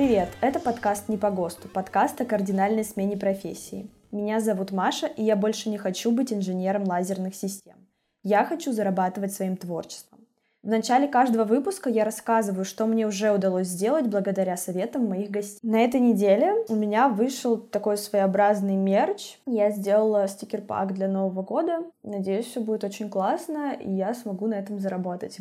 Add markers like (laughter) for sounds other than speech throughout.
Привет, это подкаст «Не по ГОСТу», подкаст о кардинальной смене профессии. Меня зовут Маша, и я больше не хочу быть инженером лазерных систем. Я хочу зарабатывать своим творчеством. В начале каждого выпуска я рассказываю, что мне уже удалось сделать благодаря советам моих гостей. На этой неделе у меня вышел такой своеобразный мерч. Я сделала стикер-пак для Нового года. Надеюсь, все будет очень классно, и я смогу на этом заработать.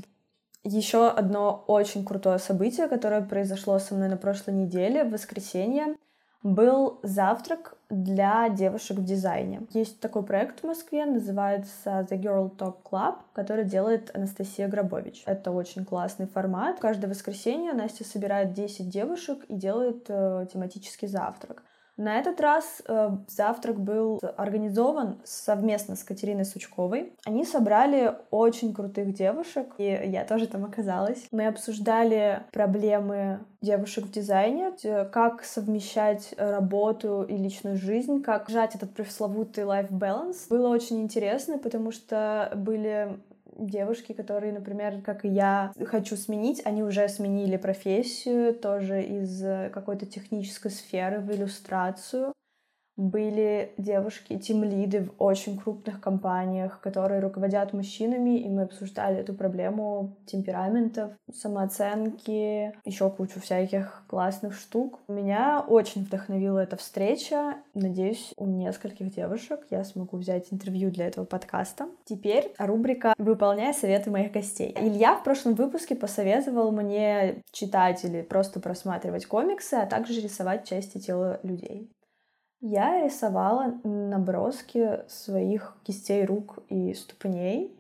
Еще одно очень крутое событие, которое произошло со мной на прошлой неделе, в воскресенье был завтрак для девушек в дизайне. Есть такой проект в Москве, называется The Girl Talk Club, который делает Анастасия Грабович. Это очень классный формат. Каждое воскресенье Настя собирает 10 девушек и делает э, тематический завтрак. На этот раз э, завтрак был организован совместно с Катериной Сучковой. Они собрали очень крутых девушек, и я тоже там оказалась. Мы обсуждали проблемы девушек в дизайне, как совмещать работу и личную жизнь, как жать этот пресловутый life balance. Было очень интересно, потому что были девушки, которые, например, как и я, хочу сменить, они уже сменили профессию, тоже из какой-то технической сферы в иллюстрацию были девушки, тимлиды в очень крупных компаниях, которые руководят мужчинами, и мы обсуждали эту проблему темпераментов, самооценки, еще кучу всяких классных штук. Меня очень вдохновила эта встреча. Надеюсь, у нескольких девушек я смогу взять интервью для этого подкаста. Теперь рубрика «Выполняя советы моих гостей». Илья в прошлом выпуске посоветовал мне читать или просто просматривать комиксы, а также рисовать части тела людей. Я рисовала наброски своих кистей рук и ступней,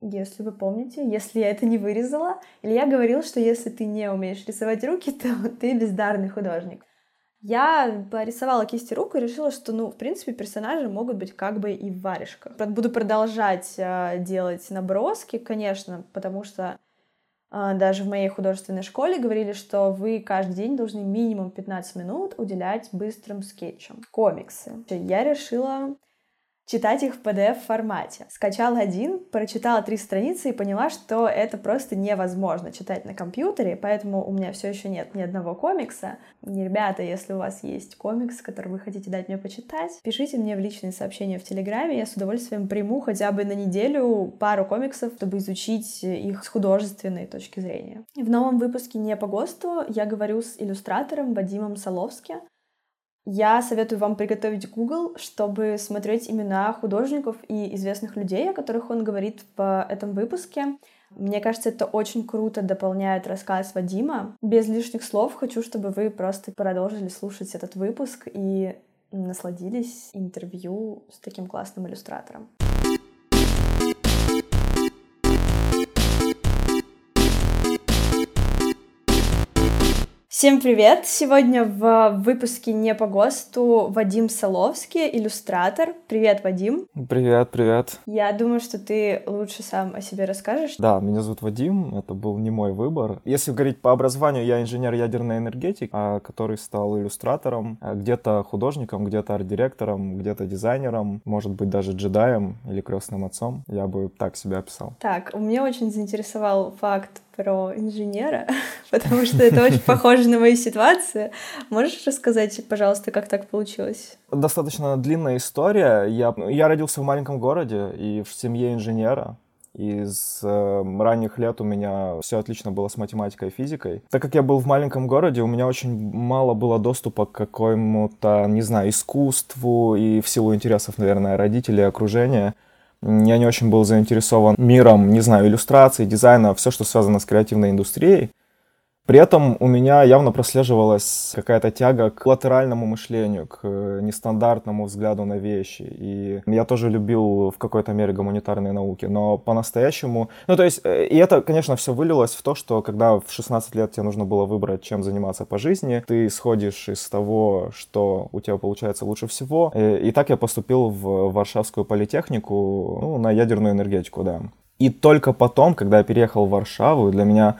если вы помните, если я это не вырезала. Или я говорил, что если ты не умеешь рисовать руки, (laughs) то ты бездарный художник. Я порисовала кисти рук и решила, что, ну, в принципе, персонажи могут быть как бы и в варежках. Буду продолжать э, делать наброски, конечно, потому что а, даже в моей художественной школе говорили, что вы каждый день должны минимум 15 минут уделять быстрым скетчам. Комиксы. Я решила читать их в PDF-формате. Скачала один, прочитала три страницы и поняла, что это просто невозможно читать на компьютере, поэтому у меня все еще нет ни одного комикса. Не, ребята, если у вас есть комикс, который вы хотите дать мне почитать, пишите мне в личные сообщения в Телеграме, я с удовольствием приму хотя бы на неделю пару комиксов, чтобы изучить их с художественной точки зрения. В новом выпуске «Не по ГОСТу» я говорю с иллюстратором Вадимом Соловским, я советую вам приготовить Google, чтобы смотреть имена художников и известных людей, о которых он говорит в этом выпуске. Мне кажется, это очень круто дополняет рассказ Вадима. Без лишних слов хочу, чтобы вы просто продолжили слушать этот выпуск и насладились интервью с таким классным иллюстратором. Всем привет! Сегодня в выпуске «Не по ГОСТу» Вадим Соловский, иллюстратор. Привет, Вадим! Привет, привет! Я думаю, что ты лучше сам о себе расскажешь. Да, меня зовут Вадим, это был не мой выбор. Если говорить по образованию, я инженер ядерной энергетики, а, который стал иллюстратором, а, где-то художником, где-то арт-директором, где-то дизайнером, может быть, даже джедаем или крестным отцом. Я бы так себя описал. Так, меня очень заинтересовал факт про инженера, (laughs) потому что это очень похоже на мою ситуацию. Можешь рассказать, пожалуйста, как так получилось? Достаточно длинная история. Я, я родился в маленьком городе и в семье инженера. И с э, ранних лет у меня все отлично было с математикой и физикой. Так как я был в маленьком городе, у меня очень мало было доступа к какому-то, не знаю, искусству и в силу интересов, наверное, родителей, окружения я не очень был заинтересован миром, не знаю, иллюстрации, дизайна, все, что связано с креативной индустрией. При этом у меня явно прослеживалась какая-то тяга к латеральному мышлению, к э, нестандартному взгляду на вещи. И я тоже любил в какой-то мере гуманитарные науки, но по-настоящему... Ну, то есть, э, и это, конечно, все вылилось в то, что когда в 16 лет тебе нужно было выбрать, чем заниматься по жизни, ты сходишь из того, что у тебя получается лучше всего. Э, и так я поступил в Варшавскую политехнику, ну, на ядерную энергетику, да. И только потом, когда я переехал в Варшаву, для меня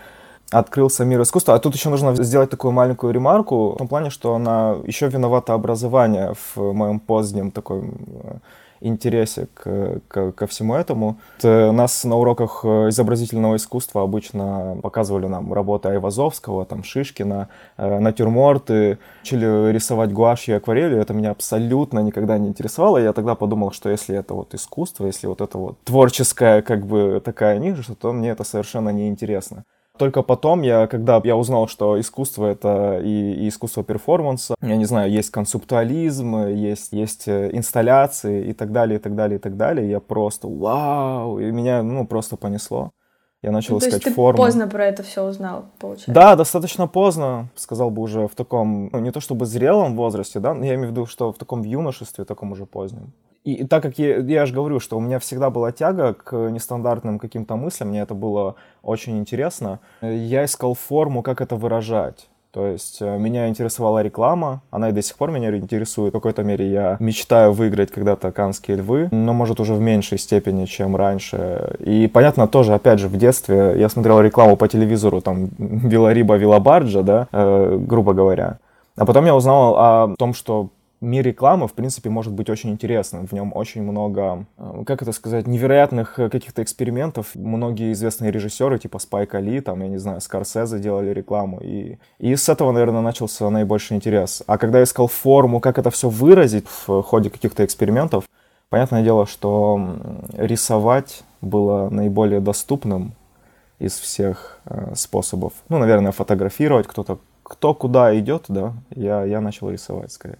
открылся мир искусства. А тут еще нужно сделать такую маленькую ремарку, в том плане, что она еще виновата образование в моем позднем такой э, интересе к, к, ко всему этому. Это нас на уроках э, изобразительного искусства обычно показывали нам работы Айвазовского, там, Шишкина, э, натюрморты, учили рисовать гуашью и акварелью. Это меня абсолютно никогда не интересовало. Я тогда подумал, что если это вот искусство, если вот это вот творческая как бы такая ниша, то мне это совершенно неинтересно. Только потом я, когда я узнал, что искусство это и, и искусство перформанса, я не знаю, есть концептуализм, есть, есть э, инсталляции и так далее, и так далее, и так далее, я просто вау, и меня, ну, просто понесло. Я начал ну, искать то есть форму. ты поздно про это все узнал, получается? Да, достаточно поздно, сказал бы уже в таком, ну, не то чтобы зрелом возрасте, да, я имею в виду, что в таком юношестве, таком уже позднем. И, и так как я, я же говорю, что у меня всегда была тяга к нестандартным каким-то мыслям, мне это было очень интересно, я искал форму, как это выражать. То есть э, меня интересовала реклама, она и до сих пор меня интересует. В какой-то мере я мечтаю выиграть когда-то канские львы, но, может, уже в меньшей степени, чем раньше. И, понятно, тоже, опять же, в детстве я смотрел рекламу по телевизору, там, Вилариба, Вилабарджа, да, э, грубо говоря. А потом я узнал о том, что мир рекламы, в принципе, может быть очень интересным. В нем очень много, э, как это сказать, невероятных э, каких-то экспериментов. Многие известные режиссеры, типа Спайка Ли, там, я не знаю, Скорсезе делали рекламу. И, и с этого, наверное, начался наибольший интерес. А когда я искал форму, как это все выразить в ходе каких-то экспериментов, понятное дело, что рисовать было наиболее доступным из всех э, способов. Ну, наверное, фотографировать кто-то, кто куда идет, да, я, я начал рисовать скорее.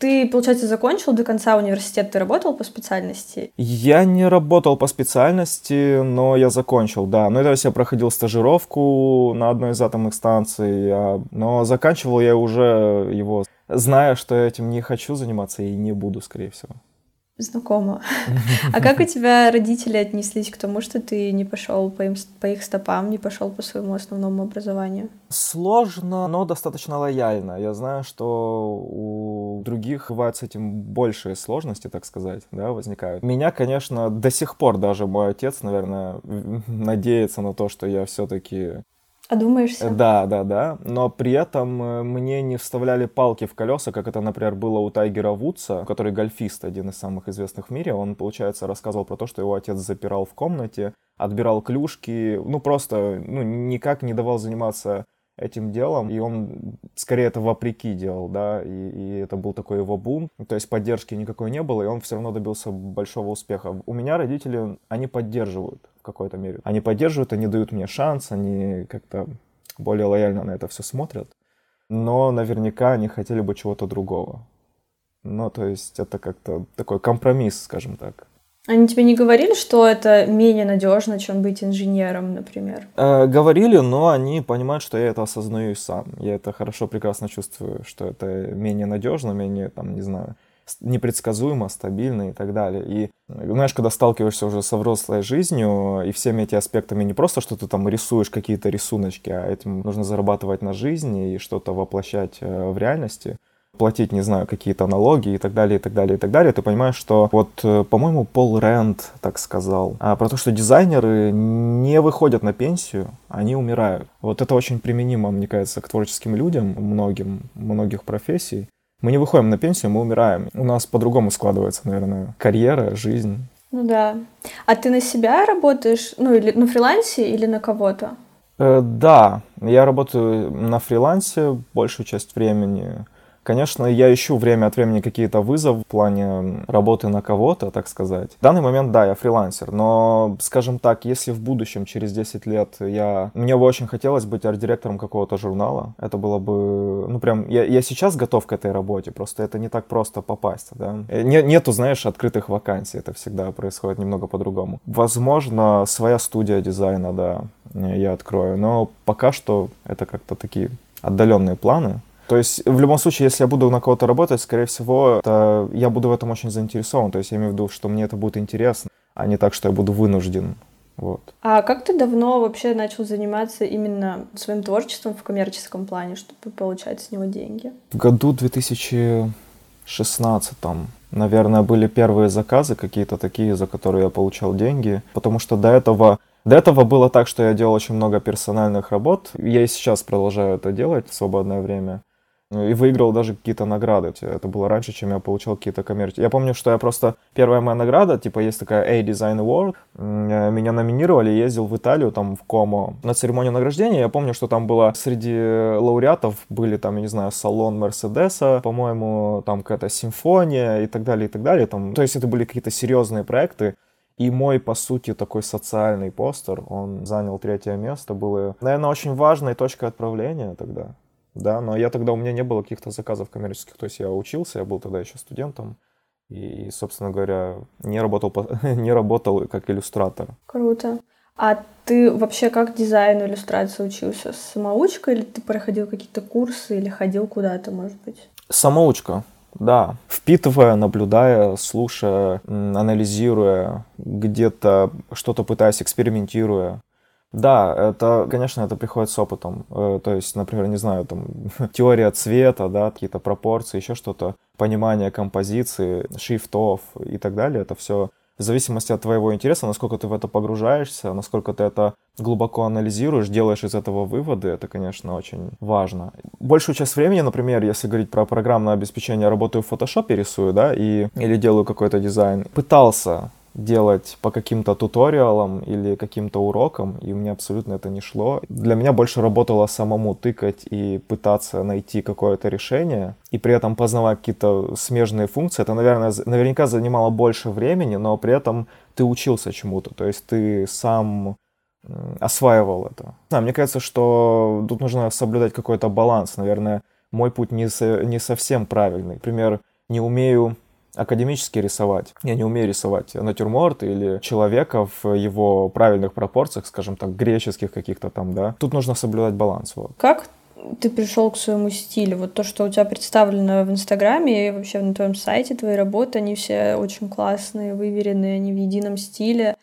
Ты, получается, закончил до конца университет, ты работал по специальности? Я не работал по специальности, но я закончил, да. Ну, то есть я проходил стажировку на одной из атомных станций, но заканчивал я уже его, зная, что я этим не хочу заниматься и не буду, скорее всего знакомо. (laughs) А как у тебя родители отнеслись к тому, что ты не пошел по, им, по их стопам, не пошел по своему основному образованию? Сложно, но достаточно лояльно. Я знаю, что у других бывают с этим большие сложности, так сказать, да, возникают. Меня, конечно, до сих пор даже мой отец, наверное, надеется на то, что я все-таки Одумаешься? Да, да, да. Но при этом э, мне не вставляли палки в колеса, как это, например, было у Тайгера Вудса, который гольфист, один из самых известных в мире. Он, получается, рассказывал про то, что его отец запирал в комнате, отбирал клюшки, ну просто ну, никак не давал заниматься этим делом, и он скорее это вопреки делал, да, и, и это был такой его бум, то есть поддержки никакой не было, и он все равно добился большого успеха. У меня родители, они поддерживают какой-то мере. Они поддерживают, они дают мне шанс, они как-то более лояльно на это все смотрят, но наверняка они хотели бы чего-то другого. Ну, то есть это как-то такой компромисс, скажем так. Они тебе не говорили, что это менее надежно, чем быть инженером, например? Э, говорили, но они понимают, что я это осознаю сам. Я это хорошо, прекрасно чувствую, что это менее надежно, менее, там, не знаю, непредсказуемо, стабильно и так далее. И знаешь, когда сталкиваешься уже со взрослой жизнью и всеми этими аспектами, не просто, что ты там рисуешь какие-то рисуночки, а этим нужно зарабатывать на жизни и что-то воплощать э, в реальности, платить, не знаю, какие-то налоги и так далее, и так далее, и так далее, ты понимаешь, что вот, э, по-моему, Пол Рэнд так сказал, а, про то, что дизайнеры не выходят на пенсию, они умирают. Вот это очень применимо, мне кажется, к творческим людям, многим, многих профессий. Мы не выходим на пенсию, мы умираем. У нас по-другому складывается, наверное, карьера, жизнь. Ну да. А ты на себя работаешь, ну или на фрилансе или на кого-то? Э, да, я работаю на фрилансе большую часть времени. Конечно, я ищу время от времени какие-то вызовы в плане работы на кого-то, так сказать. В данный момент, да, я фрилансер, но, скажем так, если в будущем, через 10 лет, я... Мне бы очень хотелось быть арт-директором какого-то журнала. Это было бы... Ну, прям... Я, я сейчас готов к этой работе, просто это не так просто попасть, да. Э, не, нету, знаешь, открытых вакансий, это всегда происходит немного по-другому. Возможно, своя студия дизайна, да, я открою, но пока что это как-то такие отдаленные планы, то есть, в любом случае, если я буду на кого-то работать, скорее всего, это, я буду в этом очень заинтересован. То есть, я имею в виду, что мне это будет интересно, а не так, что я буду вынужден. Вот. А как ты давно вообще начал заниматься именно своим творчеством в коммерческом плане, чтобы получать с него деньги? В году 2016 наверное, были первые заказы какие-то такие, за которые я получал деньги, потому что до этого До этого было так, что я делал очень много персональных работ. Я и сейчас продолжаю это делать в свободное время. Ну, и выиграл даже какие-то награды. Это было раньше, чем я получал какие-то коммерческие. Я помню, что я просто... Первая моя награда, типа, есть такая A-Design Award. Э, меня номинировали, ездил в Италию, там, в Комо, на церемонию награждения. Я помню, что там было среди лауреатов были, там, я не знаю, салон Мерседеса, по-моему, там какая-то симфония и так далее, и так далее. Там, то есть это были какие-то серьезные проекты. И мой, по сути, такой социальный постер, он занял третье место. Было, наверное, очень важной точкой отправления тогда да, но я тогда, у меня не было каких-то заказов коммерческих, то есть я учился, я был тогда еще студентом, и, собственно говоря, не работал, (laughs) не работал как иллюстратор. Круто. А ты вообще как дизайну иллюстрации учился? Самоучка или ты проходил какие-то курсы или ходил куда-то, может быть? Самоучка, да. Впитывая, наблюдая, слушая, анализируя, где-то что-то пытаясь, экспериментируя. Да, это, конечно, это приходит с опытом. Э, то есть, например, не знаю, там (laughs) теория цвета, да, какие-то пропорции, еще что-то, понимание композиции, шрифтов и так далее. Это все в зависимости от твоего интереса, насколько ты в это погружаешься, насколько ты это глубоко анализируешь, делаешь из этого выводы, это, конечно, очень важно. Большую часть времени, например, если говорить про программное обеспечение, работаю в Photoshop, рисую, да, и, или делаю какой-то дизайн, пытался делать по каким-то туториалам или каким-то урокам, и мне абсолютно это не шло. Для меня больше работало самому тыкать и пытаться найти какое-то решение, и при этом познавать какие-то смежные функции. Это, наверное, наверняка занимало больше времени, но при этом ты учился чему-то, то есть ты сам осваивал это. Да, мне кажется, что тут нужно соблюдать какой-то баланс. Наверное, мой путь не, со, не совсем правильный. Например, не умею академически рисовать. Я не умею рисовать натюрморт или человека в его правильных пропорциях, скажем так, греческих каких-то там, да. Тут нужно соблюдать баланс. Вот. Как ты пришел к своему стилю? Вот то, что у тебя представлено в Инстаграме и вообще на твоем сайте, твои работы, они все очень классные, выверенные, они в едином стиле.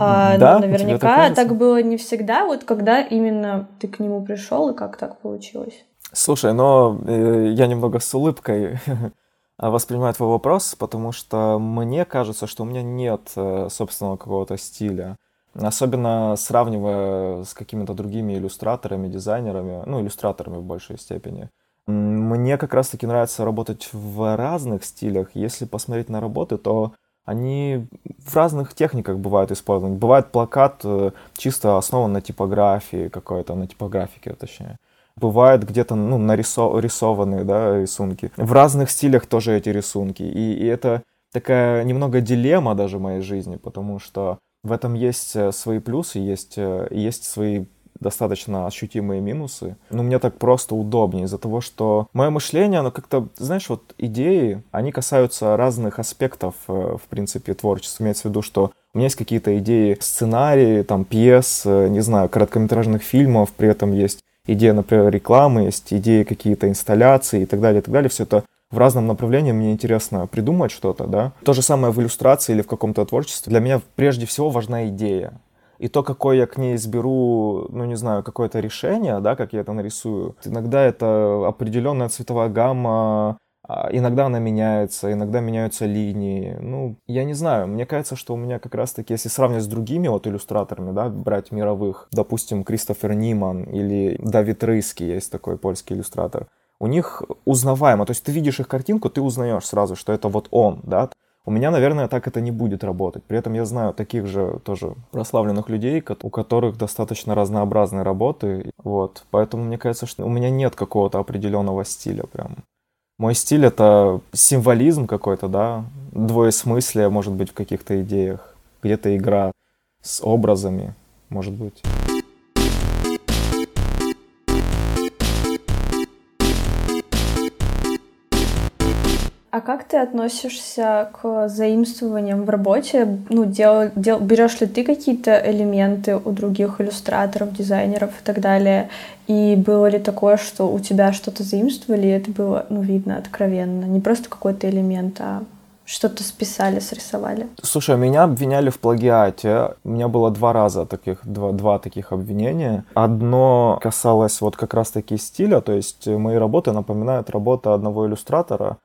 А, да, наверняка так было не всегда. Вот когда именно ты к нему пришел и как так получилось? Слушай, но э, я немного с улыбкой (laughs) воспринимаю твой вопрос, потому что мне кажется, что у меня нет э, собственного какого-то стиля. Особенно сравнивая с какими-то другими иллюстраторами, дизайнерами, ну, иллюстраторами в большей степени. Мне как раз-таки нравится работать в разных стилях. Если посмотреть на работы, то они в разных техниках бывают использованы. Бывает плакат э, чисто основан на типографии какой-то, на типографике точнее бывают где-то ну, нарисованные да, рисунки. В разных стилях тоже эти рисунки. И, и это такая немного дилемма даже в моей жизни, потому что в этом есть э, свои плюсы, есть, э, есть свои достаточно ощутимые минусы. Но мне так просто удобнее из-за того, что мое мышление, оно как-то, знаешь, вот идеи, они касаются разных аспектов, э, в принципе, творчества. Имеется в виду, что у меня есть какие-то идеи сценарии, там, пьес, не знаю, короткометражных фильмов, при этом есть идея, например, рекламы, есть идеи какие-то инсталляции и так далее, и так далее. Все это в разном направлении, мне интересно придумать что-то, да. То же самое в иллюстрации или в каком-то творчестве. Для меня прежде всего важна идея. И то, какое я к ней изберу, ну, не знаю, какое-то решение, да, как я это нарисую. Иногда это определенная цветовая гамма, иногда она меняется, иногда меняются линии. Ну, я не знаю, мне кажется, что у меня как раз-таки, если сравнивать с другими вот иллюстраторами, да, брать мировых, допустим, Кристофер Ниман или Давид Рыски, есть такой польский иллюстратор, у них узнаваемо, то есть ты видишь их картинку, ты узнаешь сразу, что это вот он, да, у меня, наверное, так это не будет работать. При этом я знаю таких же тоже прославленных людей, у которых достаточно разнообразные работы. Вот. Поэтому мне кажется, что у меня нет какого-то определенного стиля прям. Мой стиль — это символизм какой-то, да, двоесмыслие, может быть, в каких-то идеях, где-то игра с образами, может быть. А как ты относишься к заимствованиям в работе? Ну, дел, дел, берешь ли ты какие-то элементы у других иллюстраторов, дизайнеров и так далее? И было ли такое, что у тебя что-то заимствовали, и это было, ну, видно откровенно? Не просто какой-то элемент, а что-то списали, срисовали? Слушай, меня обвиняли в плагиате. У меня было два раза таких, два, два таких обвинения. Одно касалось вот как раз-таки стиля, то есть мои работы напоминают работу одного иллюстратора,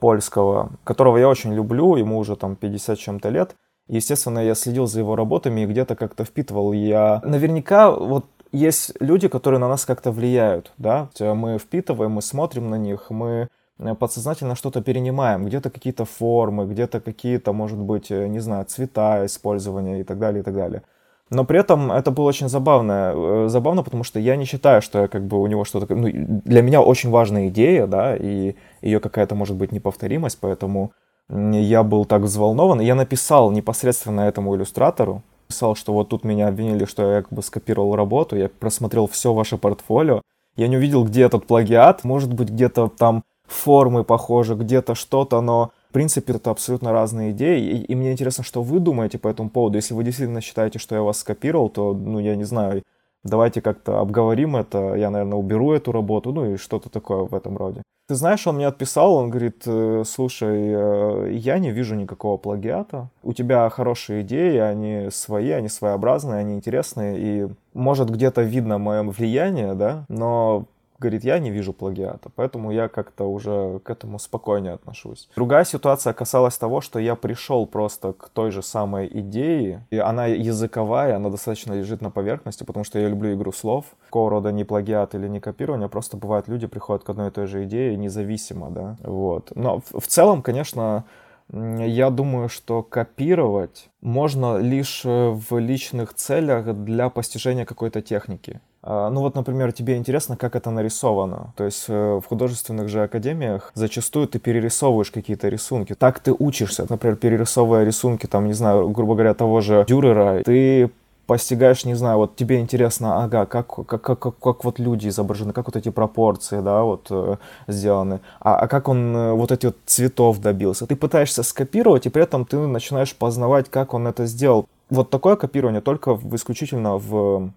польского, которого я очень люблю, ему уже там 50 чем-то лет, Естественно, я следил за его работами и где-то как-то впитывал. Я наверняка вот есть люди, которые на нас как-то влияют, да, мы впитываем, мы смотрим на них, мы э, подсознательно что-то перенимаем, где-то какие-то формы, где-то какие-то, может быть, э, не знаю, цвета использования и так далее, и так далее. Но при этом это было очень забавно, э, забавно, потому что я не считаю, что я как бы у него что-то... Ну, для меня очень важная идея, да, и ее какая-то может быть неповторимость, поэтому я был так взволнован. Я написал непосредственно этому иллюстратору, писал, что вот тут меня обвинили, что я как бы скопировал работу, я просмотрел все ваше портфолио, я не увидел, где этот плагиат, может быть, где-то там формы похожи, где-то что-то, но в принципе это абсолютно разные идеи, и, и мне интересно, что вы думаете по этому поводу. Если вы действительно считаете, что я вас скопировал, то, ну, я не знаю, давайте как-то обговорим это, я, наверное, уберу эту работу, ну и что-то такое в этом роде. Ты знаешь, он мне отписал, он говорит, «Э, слушай, э, я не вижу никакого плагиата, у тебя хорошие идеи, они свои, они своеобразные, они интересные, и может где-то видно мое влияние, да, но говорит, я не вижу плагиата, поэтому я как-то уже к этому спокойнее отношусь. Другая ситуация касалась того, что я пришел просто к той же самой идее, и она языковая, она достаточно лежит на поверхности, потому что я люблю игру слов. Какого рода не плагиат или не копирование, просто бывают люди приходят к одной и той же идее независимо, да, вот. Но в, в целом, конечно, я думаю, что копировать можно лишь э, в личных целях для постижения какой-то техники. А, ну вот, например, тебе интересно, как это нарисовано. То есть э, в художественных же академиях зачастую ты перерисовываешь какие-то рисунки. Так ты учишься. Например, перерисовывая рисунки, там, не знаю, грубо говоря, того же Дюрера, ты постигаешь, не знаю, вот тебе интересно, ага, как, как, как, как, как вот люди изображены, как вот эти пропорции, да, вот э, сделаны, а, а как он э, вот эти вот цветов добился. Ты пытаешься скопировать, и при этом ты начинаешь познавать, как он это сделал. Вот такое копирование только в, исключительно в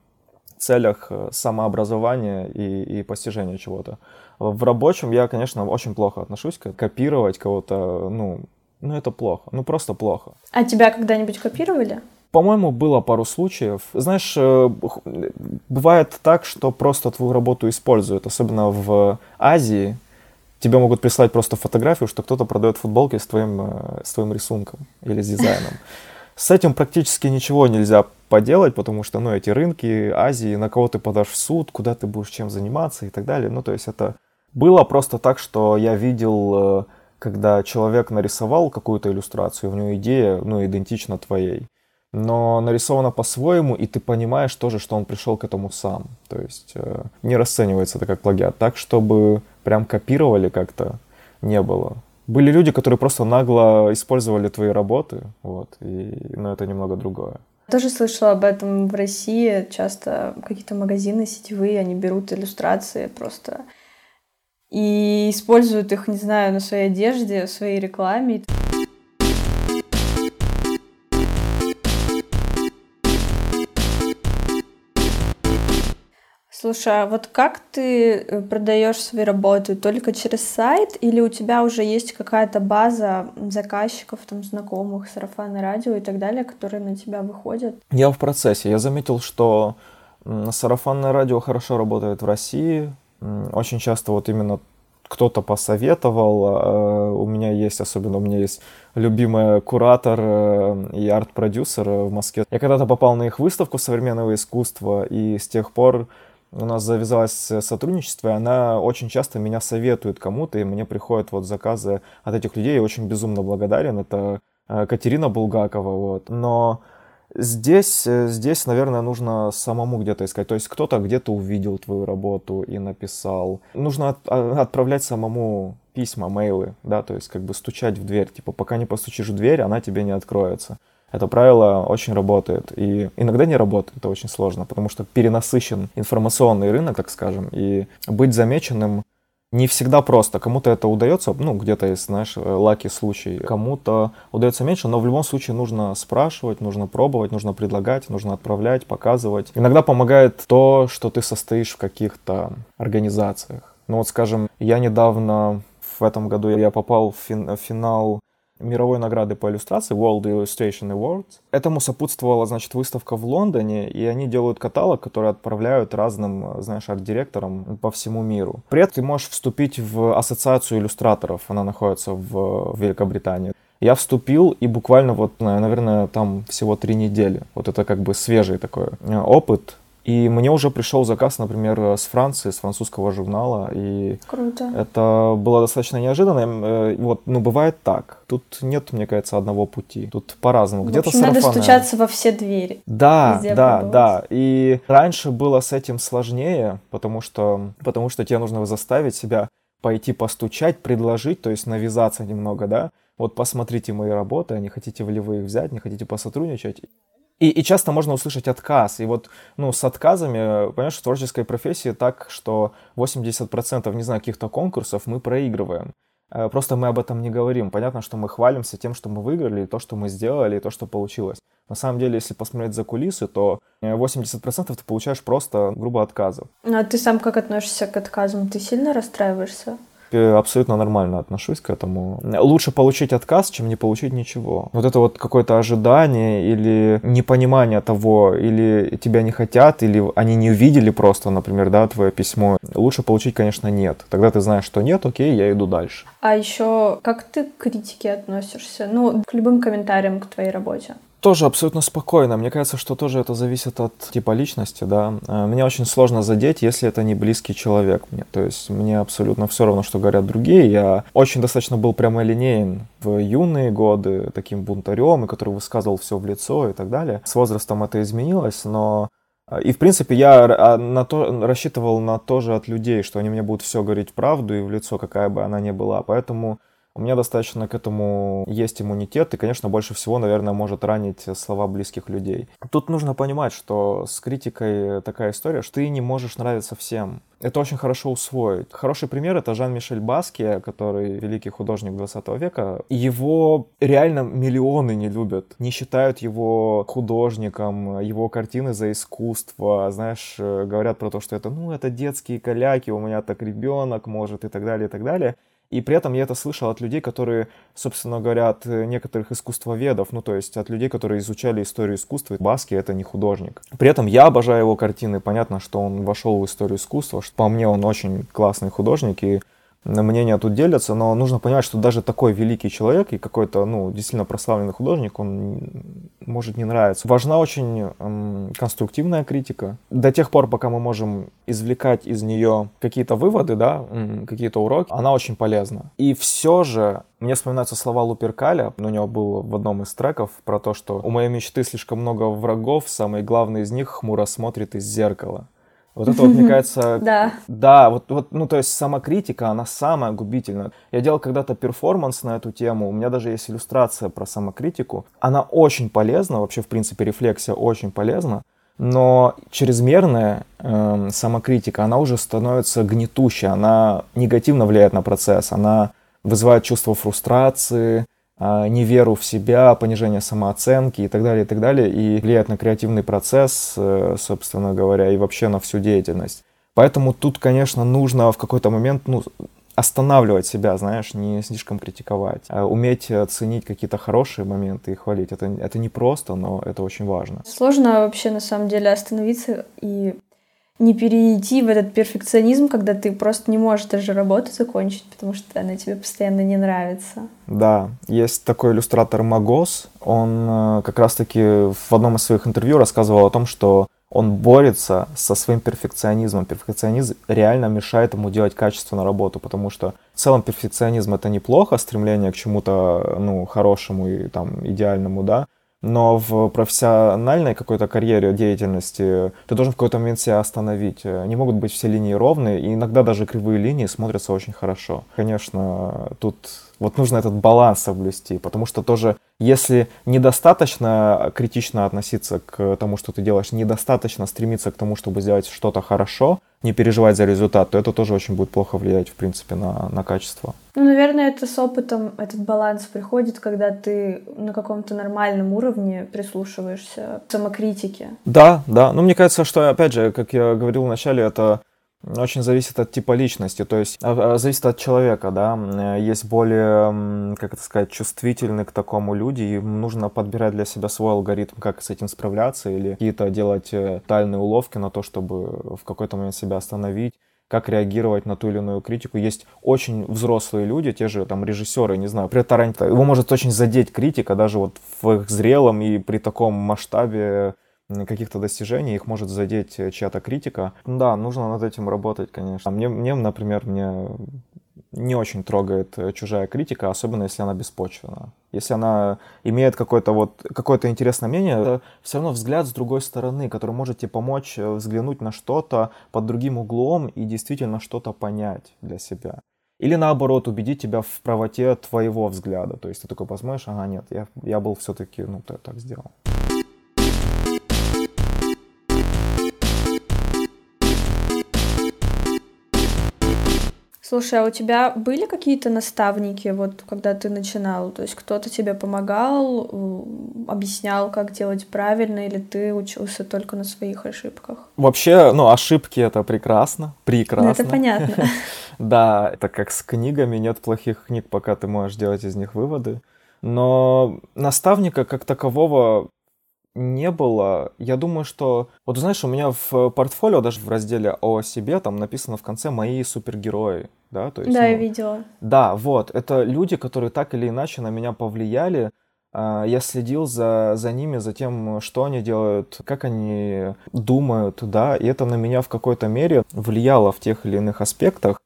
целях э, самообразования и, и постижения чего-то. В рабочем я, конечно, очень плохо отношусь к копировать кого-то, ну, ну это плохо, ну просто плохо. А тебя когда-нибудь копировали? По-моему, было пару случаев. Знаешь, э, бывает так, что просто твою работу используют, особенно в Азии. Тебе могут прислать просто фотографию, что кто-то продает футболки с твоим, э, с твоим рисунком или с дизайном. С этим практически ничего нельзя поделать, потому что, ну, эти рынки Азии, на кого ты подашь в суд, куда ты будешь чем заниматься и так далее. Ну, то есть это было просто так, что я видел, э, когда человек нарисовал какую-то иллюстрацию, у него идея, ну, идентична твоей, но нарисована по-своему, и ты понимаешь тоже, что он пришел к этому сам. То есть э, не расценивается это как плагиат. Так, чтобы прям копировали как-то, не было были люди, которые просто нагло использовали твои работы, вот, и, но это немного другое. Тоже слышала об этом в России. Часто какие-то магазины сетевые, они берут иллюстрации просто и используют их, не знаю, на своей одежде, в своей рекламе. Слушай, а вот как ты э, продаешь свои работы? Только через сайт или у тебя уже есть какая-то база заказчиков, там, знакомых, сарафанное радио и так далее, которые на тебя выходят? Я в процессе. Я заметил, что сарафанное радио хорошо работает в России. Очень часто вот именно кто-то посоветовал. А, у меня есть, особенно у меня есть любимый куратор э, и арт-продюсер в Москве. Я когда-то попал на их выставку современного искусства, и с тех пор у нас завязалось сотрудничество, и она очень часто меня советует кому-то, и мне приходят вот заказы от этих людей, я очень безумно благодарен, это э, Катерина Булгакова, вот, но здесь, э, здесь, наверное, нужно самому где-то искать, то есть кто-то где-то увидел твою работу и написал, нужно от, а, отправлять самому письма, мейлы, да, то есть как бы стучать в дверь, типа пока не постучишь в дверь, она тебе не откроется. Это правило очень работает. И иногда не работает, это очень сложно, потому что перенасыщен информационный рынок, так скажем, и быть замеченным не всегда просто. Кому-то это удается, ну, где-то есть, знаешь, лаки случай. Кому-то удается меньше, но в любом случае нужно спрашивать, нужно пробовать, нужно предлагать, нужно отправлять, показывать. Иногда помогает то, что ты состоишь в каких-то организациях. Ну вот, скажем, я недавно в этом году я попал в, фин- в финал мировой награды по иллюстрации World Illustration Awards. Этому сопутствовала, значит, выставка в Лондоне, и они делают каталог, который отправляют разным, знаешь, арт-директорам по всему миру. При этом ты можешь вступить в ассоциацию иллюстраторов, она находится в, Великобритании. Я вступил, и буквально вот, наверное, там всего три недели. Вот это как бы свежий такой э, опыт. И мне уже пришел заказ, например, с Франции, с французского журнала. И Круто. это было достаточно неожиданно. Э, вот, ну, бывает так. Тут нет, мне кажется, одного пути. Тут по-разному. Где-то общем, надо стучаться во все двери. Да, Везде да, пробовать. да. И раньше было с этим сложнее, потому что, потому что тебе нужно заставить себя пойти постучать, предложить, то есть навязаться немного, да. Вот посмотрите мои работы, а не хотите ли вы их взять, не хотите посотрудничать. И, и часто можно услышать отказ. И вот ну, с отказами, понимаешь, в творческой профессии так, что 80% не знаю, каких-то конкурсов мы проигрываем. Э, просто мы об этом не говорим. Понятно, что мы хвалимся тем, что мы выиграли, то, что мы сделали, и то, что получилось. На самом деле, если посмотреть за кулисы, то 80% ты получаешь просто грубо отказов. Ну, а ты сам как относишься к отказам? Ты сильно расстраиваешься? Абсолютно нормально отношусь к этому. Лучше получить отказ, чем не получить ничего. Вот это вот какое-то ожидание или непонимание того, или тебя не хотят, или они не увидели просто, например, да, твое письмо. Лучше получить, конечно, нет. Тогда ты знаешь, что нет, окей, я иду дальше. А еще как ты к критике относишься? Ну, к любым комментариям к твоей работе тоже абсолютно спокойно. Мне кажется, что тоже это зависит от типа личности, да. Э, меня очень сложно задеть, если это не близкий человек мне. То есть мне абсолютно все равно, что говорят другие. Я очень достаточно был прямолинеен в юные годы, таким бунтарем, и который высказывал все в лицо и так далее. С возрастом это изменилось, но э, и, в принципе, я а, на то, рассчитывал на то же от людей, что они мне будут все говорить правду и в лицо, какая бы она ни была. Поэтому у меня достаточно к этому есть иммунитет, и, конечно, больше всего, наверное, может ранить слова близких людей. Тут нужно понимать, что с критикой такая история, что ты не можешь нравиться всем. Это очень хорошо усвоить. Хороший пример — это Жан-Мишель Баски, который великий художник 20 века. Его реально миллионы не любят, не считают его художником, его картины за искусство. Знаешь, говорят про то, что это, ну, это детские каляки, у меня так ребенок может и так далее, и так далее. И при этом я это слышал от людей, которые, собственно говоря, от некоторых искусствоведов, ну то есть от людей, которые изучали историю искусства. Баски это не художник. При этом я обожаю его картины. Понятно, что он вошел в историю искусства. Что, по мне он очень классный художник и мнения тут делятся, но нужно понимать, что даже такой великий человек и какой-то, ну, действительно прославленный художник, он может не нравиться. Важна очень эм, конструктивная критика. До тех пор, пока мы можем извлекать из нее какие-то выводы, да, какие-то уроки, она очень полезна. И все же мне вспоминаются слова Луперкаля, у него был в одном из треков про то, что у моей мечты слишком много врагов, самый главный из них хмуро смотрит из зеркала. Вот это вот, мне (laughs) кажется... Да. Да, вот, вот, ну, то есть самокритика, она самая губительная. Я делал когда-то перформанс на эту тему, у меня даже есть иллюстрация про самокритику. Она очень полезна, вообще, в принципе, рефлексия очень полезна, но чрезмерная э, самокритика, она уже становится гнетущей, она негативно влияет на процесс, она вызывает чувство фрустрации, неверу в себя, понижение самооценки и так далее, и так далее, и влияет на креативный процесс, э, собственно говоря, и вообще на всю деятельность. Поэтому тут, конечно, нужно в какой-то момент, ну, останавливать себя, знаешь, не слишком критиковать, а уметь оценить какие-то хорошие моменты и хвалить. Это, это не просто, но это очень важно. Сложно вообще, на самом деле, остановиться и не перейти в этот перфекционизм, когда ты просто не можешь даже работу закончить, потому что она тебе постоянно не нравится. Да, есть такой иллюстратор Магос, он э, как раз-таки в одном из своих интервью рассказывал о том, что он борется со своим перфекционизмом. Перфекционизм реально мешает ему делать качественную работу, потому что в целом перфекционизм это неплохо, стремление к чему-то ну, хорошему и там идеальному, да, но в профессиональной какой-то карьере, деятельности ты должен в какой-то момент себя остановить. Не могут быть все линии ровные, и иногда даже кривые линии смотрятся очень хорошо. Конечно, тут вот нужно этот баланс соблюсти, потому что тоже, если недостаточно критично относиться к тому, что ты делаешь, недостаточно стремиться к тому, чтобы сделать что-то хорошо, не переживать за результат, то это тоже очень будет плохо влиять, в принципе, на, на качество. Ну, наверное, это с опытом, этот баланс приходит, когда ты на каком-то нормальном уровне прислушиваешься к самокритике. Да, да. Ну, мне кажется, что, опять же, как я говорил вначале, это очень зависит от типа личности, то есть а, а, зависит от человека, да. Есть более, как это сказать, чувствительны к такому люди, и нужно подбирать для себя свой алгоритм, как с этим справляться, или какие-то делать э, тайные уловки на то, чтобы в какой-то момент себя остановить. как реагировать на ту или иную критику. Есть очень взрослые люди, те же там режиссеры, не знаю, при Тарантино. Его может очень задеть критика, даже вот в их зрелом и при таком масштабе каких-то достижений, их может задеть чья-то критика. Да, нужно над этим работать, конечно. Мне, мне например, мне не очень трогает э, чужая критика, особенно если она беспочвена. Если она имеет какое-то вот какое-то интересное мнение, это все равно взгляд с другой стороны, который может тебе помочь э, взглянуть на что-то под другим углом и действительно что-то понять для себя. Или наоборот, убедить тебя в правоте твоего взгляда. То есть ты такой посмотришь, ага, нет, я, я был все-таки, ну, так сделал. Слушай, а у тебя были какие-то наставники, вот когда ты начинал? То есть кто-то тебе помогал, объяснял, как делать правильно, или ты учился только на своих ошибках? Вообще, ну, ошибки это прекрасно, прекрасно. Ну, это понятно. (laughs) Да, это как с книгами, нет плохих книг, пока ты можешь делать из них выводы. Но наставника как такового не было. Я думаю, что... Вот знаешь, у меня в портфолио, даже в разделе о себе, там написано в конце «Мои супергерои». Да, То есть, да ну, я видела. Да, вот. Это люди, которые так или иначе на меня повлияли. А, я следил за, за ними, за тем, что они делают, как они думают, да, и это на меня в какой-то мере влияло в тех или иных аспектах.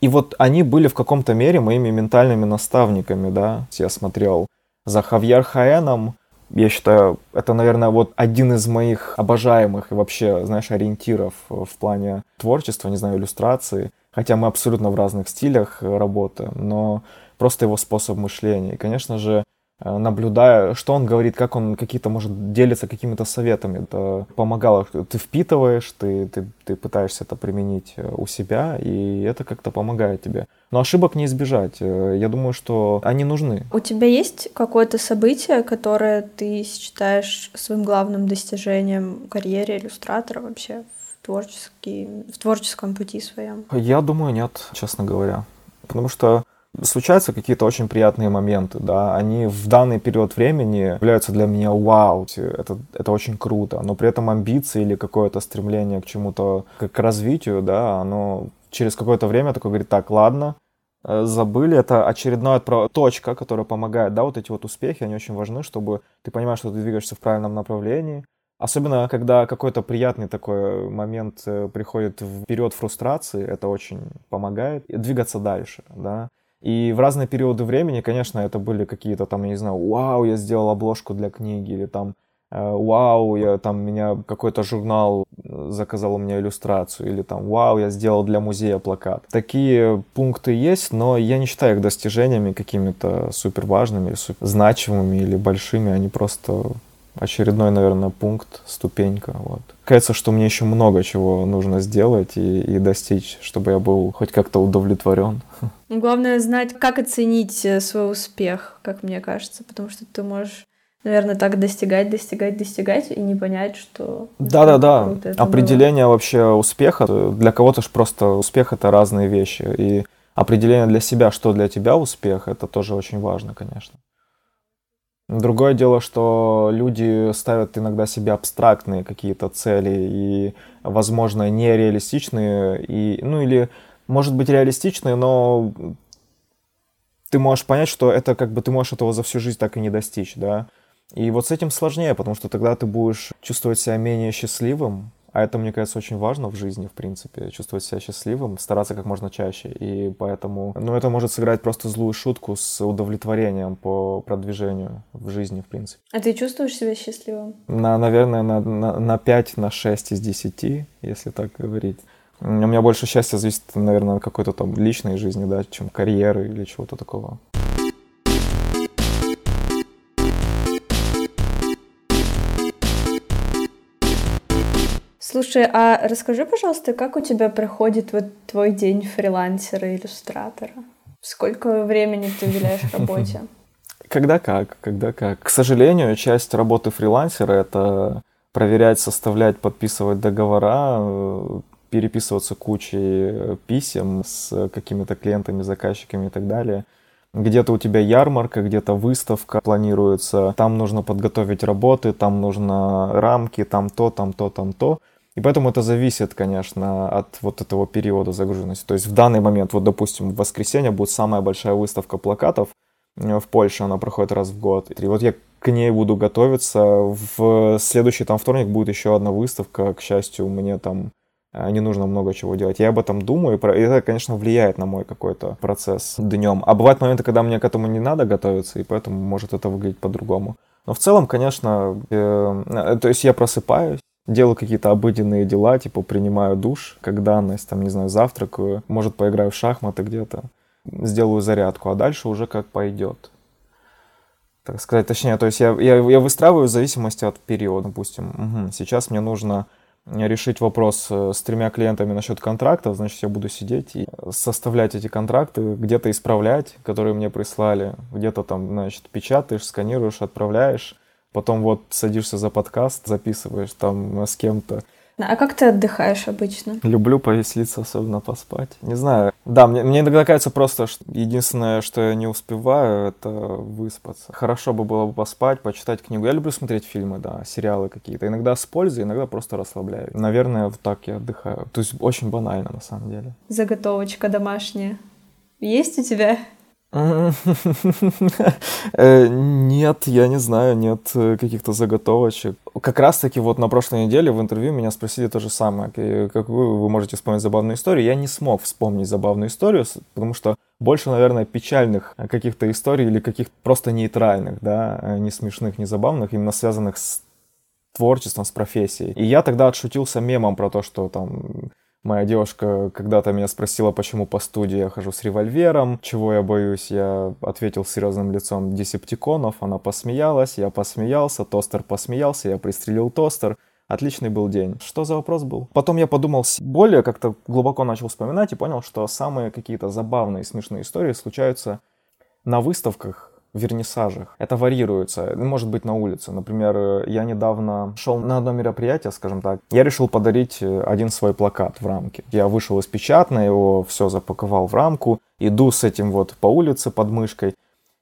И вот они были в каком-то мере моими ментальными наставниками, да. Я смотрел за Хавьер Хаэном, я считаю, это, наверное, вот один из моих обожаемых и вообще, знаешь, ориентиров в плане творчества, не знаю, иллюстрации. Хотя мы абсолютно в разных стилях работаем, но просто его способ мышления. И, конечно же, Э, наблюдая, что он говорит, как он какие-то, может, делится какими-то советами. Это помогало. Ты впитываешь, ты, ты, ты пытаешься это применить э, у себя, и это как-то помогает тебе. Но ошибок не избежать. Э, я думаю, что они нужны. У тебя есть какое-то событие, которое ты считаешь своим главным достижением в карьере иллюстратора вообще в, творческий, в творческом пути своем? Я думаю, нет, честно говоря. Потому что случаются какие-то очень приятные моменты, да, они в данный период времени являются для меня вау, это, это очень круто, но при этом амбиции или какое-то стремление к чему-то, к развитию, да, оно через какое-то время такое говорит, так, ладно, э, забыли, это очередная точка, которая помогает, да, вот эти вот успехи, они очень важны, чтобы ты понимаешь, что ты двигаешься в правильном направлении, Особенно, когда какой-то приятный такой момент э, приходит в период фрустрации, это очень помогает двигаться дальше, да. И в разные периоды времени, конечно, это были какие-то там, я не знаю, вау, я сделал обложку для книги, или там, э, вау, я там, меня какой-то журнал э, заказал у меня иллюстрацию, или там, вау, я сделал для музея плакат. Такие пункты есть, но я не считаю их достижениями какими-то супер важными, супер значимыми или большими, они просто очередной, наверное, пункт, ступенька. Вот. Кажется, что мне еще много чего нужно сделать и, и достичь, чтобы я был хоть как-то удовлетворен. Главное знать, как оценить э, свой успех, как мне кажется, потому что ты можешь наверное, так достигать, достигать, достигать и не понять, что... Да-да-да, определение было. вообще успеха, для кого-то же просто успех — это разные вещи, и определение для себя, что для тебя успех, это тоже очень важно, конечно. Другое дело, что люди ставят иногда себе абстрактные какие-то цели и, возможно, нереалистичные, и, ну или, может быть, реалистичные, но ты можешь понять, что это как бы ты можешь этого за всю жизнь так и не достичь, да. И вот с этим сложнее, потому что тогда ты будешь чувствовать себя менее счастливым, а это, мне кажется, очень важно в жизни, в принципе, чувствовать себя счастливым, стараться как можно чаще. И поэтому, ну, это может сыграть просто злую шутку с удовлетворением по продвижению в жизни, в принципе. А ты чувствуешь себя счастливым? На, наверное, на, на, на 5, на 6 из 10, если так говорить. У меня больше счастья зависит, наверное, от какой-то там личной жизни, да, чем карьеры или чего-то такого. Слушай, а расскажи, пожалуйста, как у тебя проходит вот твой день фрилансера-иллюстратора? Сколько времени ты уделяешь (laughs) работе? Когда как, когда как. К сожалению, часть работы фрилансера — это проверять, составлять, подписывать договора, э, переписываться кучей писем с какими-то клиентами, заказчиками и так далее. Где-то у тебя ярмарка, где-то выставка планируется, там нужно подготовить работы, там нужно рамки, там то, там то, там то. И поэтому это зависит, конечно, от вот этого периода загруженности. То есть в данный момент, вот, допустим, в воскресенье будет самая большая выставка плакатов э, в Польше, она проходит раз в год. И вот я к ней буду готовиться. В следующий там вторник будет еще одна выставка. К счастью, мне там э, не нужно много чего делать. Я об этом думаю, и это, конечно, влияет на мой какой-то процесс днем. А бывают моменты, когда мне к этому не надо готовиться, и поэтому может это выглядеть по-другому. Но в целом, конечно, э, э то есть я просыпаюсь, делаю какие-то обыденные дела, типа принимаю душ, как данность, там, не знаю, завтракаю, может, поиграю в шахматы где-то, сделаю зарядку, а дальше уже как пойдет. Так сказать, точнее, то есть я, я, я выстраиваю в зависимости от периода, допустим. Угу, сейчас мне нужно решить вопрос э, с тремя клиентами насчет контрактов, значит, я буду сидеть и составлять эти контракты, где-то исправлять, которые мне прислали, где-то там, значит, печатаешь, сканируешь, отправляешь, Потом вот садишься за подкаст, записываешь там с кем-то. А как ты отдыхаешь обычно? Люблю повеселиться, особенно поспать. Не знаю. Да, мне, мне иногда кажется просто, что единственное, что я не успеваю, это выспаться. Хорошо бы было бы поспать, почитать книгу. Я люблю смотреть фильмы, да, сериалы какие-то. Иногда с пользой, иногда просто расслабляю. Наверное, вот так я отдыхаю. То есть очень банально на самом деле. Заготовочка домашняя. Есть у тебя? Э, нет, я не знаю, нет э, каких-то заготовочек. Как раз-таки вот на прошлой неделе в интервью меня спросили то же самое. Как вы, вы можете вспомнить забавную историю? Я не смог вспомнить забавную историю, потому что больше, наверное, печальных каких-то историй или каких-то просто нейтральных, да, не смешных, не забавных, именно связанных с творчеством, с профессией. И я тогда отшутился мемом про то, что там Моя девушка когда-то меня спросила, почему по студии я хожу с револьвером, чего я боюсь. Я ответил серьезным лицом десептиконов, она посмеялась, я посмеялся, тостер посмеялся, я пристрелил тостер. Отличный был день. Что за вопрос был? Потом я подумал, более как-то глубоко начал вспоминать и понял, что самые какие-то забавные, смешные истории случаются на выставках, вернисажах. Это варьируется. Может быть на улице. Например, я недавно шел на одно мероприятие, скажем так. Я решил подарить э, один свой плакат в рамке. Я вышел из печатной, его все запаковал в рамку. Иду с этим вот по улице под мышкой.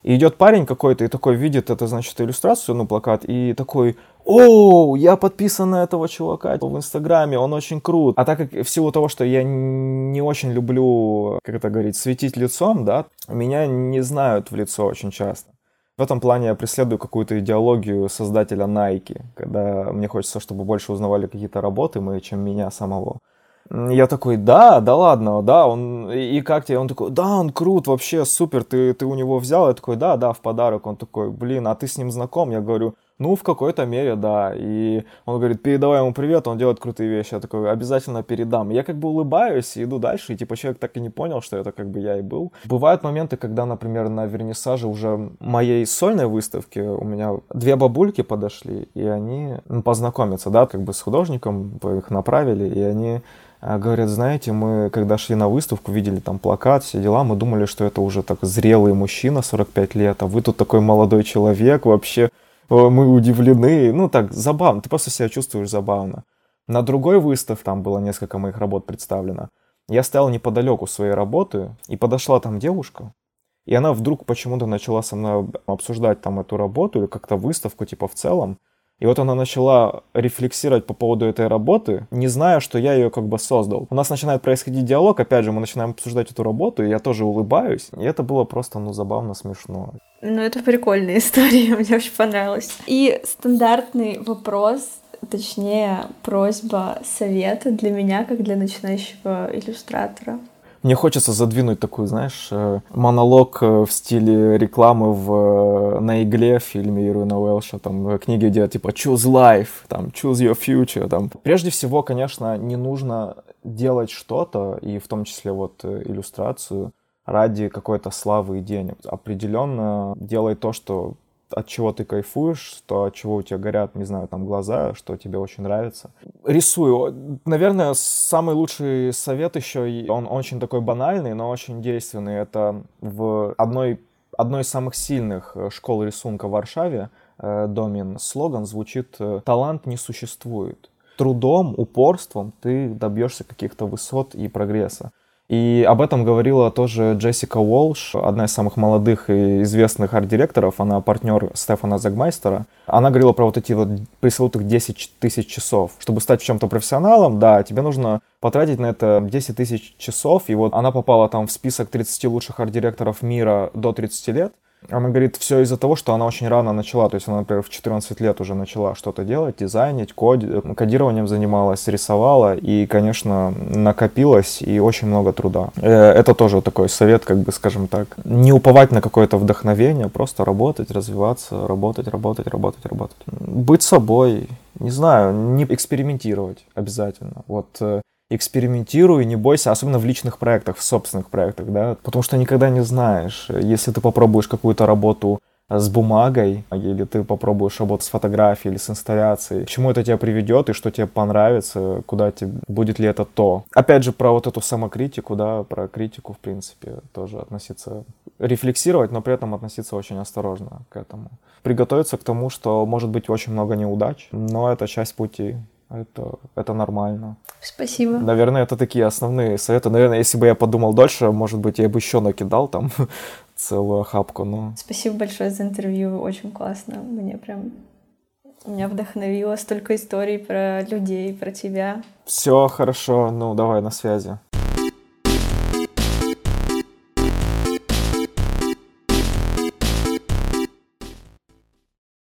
И идет парень какой-то и такой видит это, значит, иллюстрацию, ну, плакат, и такой, о, я подписан на этого чувака в Инстаграме, он очень крут. А так как в силу того, что я не очень люблю, как это говорить, светить лицом, да, меня не знают в лицо очень часто. В этом плане я преследую какую-то идеологию создателя Nike, когда мне хочется, чтобы больше узнавали какие-то работы мои, чем меня самого. Я такой, да, да ладно, да, он, и как тебе? Он такой, да, он крут, вообще супер, ты, ты у него взял? Я такой, да, да, в подарок. Он такой, блин, а ты с ним знаком? Я говорю, ну, в какой-то мере, да. И он говорит, передавай ему привет, он делает крутые вещи. Я такой, обязательно передам. Я как бы улыбаюсь и иду дальше, и типа человек так и не понял, что это как бы я и был. Бывают моменты, когда, например, на вернисаже уже моей сольной выставки у меня две бабульки подошли, и они ну, познакомятся, да, как бы с художником, их направили, и они а, говорят, знаете, мы когда шли на выставку, видели там плакат, все дела, мы думали, что это уже так зрелый мужчина, 45 лет, а вы тут такой молодой человек, вообще мы удивлены. Ну так, забавно, ты просто себя чувствуешь забавно. На другой выставке, там было несколько моих работ представлено, я стоял неподалеку своей работы, и подошла там девушка, и она вдруг почему-то начала со мной обсуждать там эту работу или как-то выставку типа в целом. И вот она начала рефлексировать по поводу этой работы, не зная, что я ее как бы создал. У нас начинает происходить диалог, опять же, мы начинаем обсуждать эту работу, и я тоже улыбаюсь. И это было просто, ну, забавно, смешно. Ну, это прикольная (laughs) история, мне очень понравилось. И стандартный вопрос, точнее, просьба совета для меня, как для начинающего иллюстратора. Мне хочется задвинуть такой, знаешь, э, монолог э, в стиле рекламы в, э, на игле в фильме Ируина Уэлша, там книги, где типа choose life, там choose your future, там. Прежде всего, конечно, не нужно делать что-то, и в том числе вот иллюстрацию, ради какой-то славы и денег. Определенно делай то, что от чего ты кайфуешь, то от чего у тебя горят, не знаю, там глаза, что тебе очень нравится. Рисую. Наверное, самый лучший совет еще, он очень такой банальный, но очень действенный. Это в одной, одной из самых сильных э, школ рисунка в Варшаве, э, Домин, слоган звучит э, «Талант не существует». Трудом, упорством ты добьешься каких-то высот и прогресса. И об этом говорила тоже Джессика Уолш, одна из самых молодых и известных арт-директоров, она партнер Стефана Загмайстера. Она говорила про вот эти вот пресловутых 10 тысяч часов. Чтобы стать в чем-то профессионалом, да, тебе нужно потратить на это 10 тысяч часов. И вот она попала там в список 30 лучших арт-директоров мира до 30 лет. Она говорит, все из-за того, что она очень рано начала. То есть она, например, в 14 лет уже начала что-то делать, дизайнить, коди... кодированием занималась, рисовала. И, конечно, накопилось и очень много труда. Э, это тоже такой совет, как бы, скажем так. Не уповать на какое-то вдохновение, просто работать, развиваться, работать, работать, работать, работать. Быть собой, не знаю, не экспериментировать обязательно. Вот э, экспериментируй, не бойся, особенно в личных проектах, в собственных проектах, да, потому что никогда не знаешь, если ты попробуешь какую-то работу с бумагой, или ты попробуешь работать с фотографией или с инсталляцией, к чему это тебя приведет и что тебе понравится, куда тебе, будет ли это то. Опять же, про вот эту самокритику, да, про критику, в принципе, тоже относиться, рефлексировать, но при этом относиться очень осторожно к этому. Приготовиться к тому, что может быть очень много неудач, но это часть пути. Это, это нормально. Спасибо. Наверное, это такие основные советы. Наверное, если бы я подумал дольше, может быть, я бы еще накидал там (laughs) целую охапку. Но... Спасибо большое за интервью. Очень классно. Мне прям меня вдохновило столько историй про людей, про тебя. Все хорошо. Ну, давай на связи.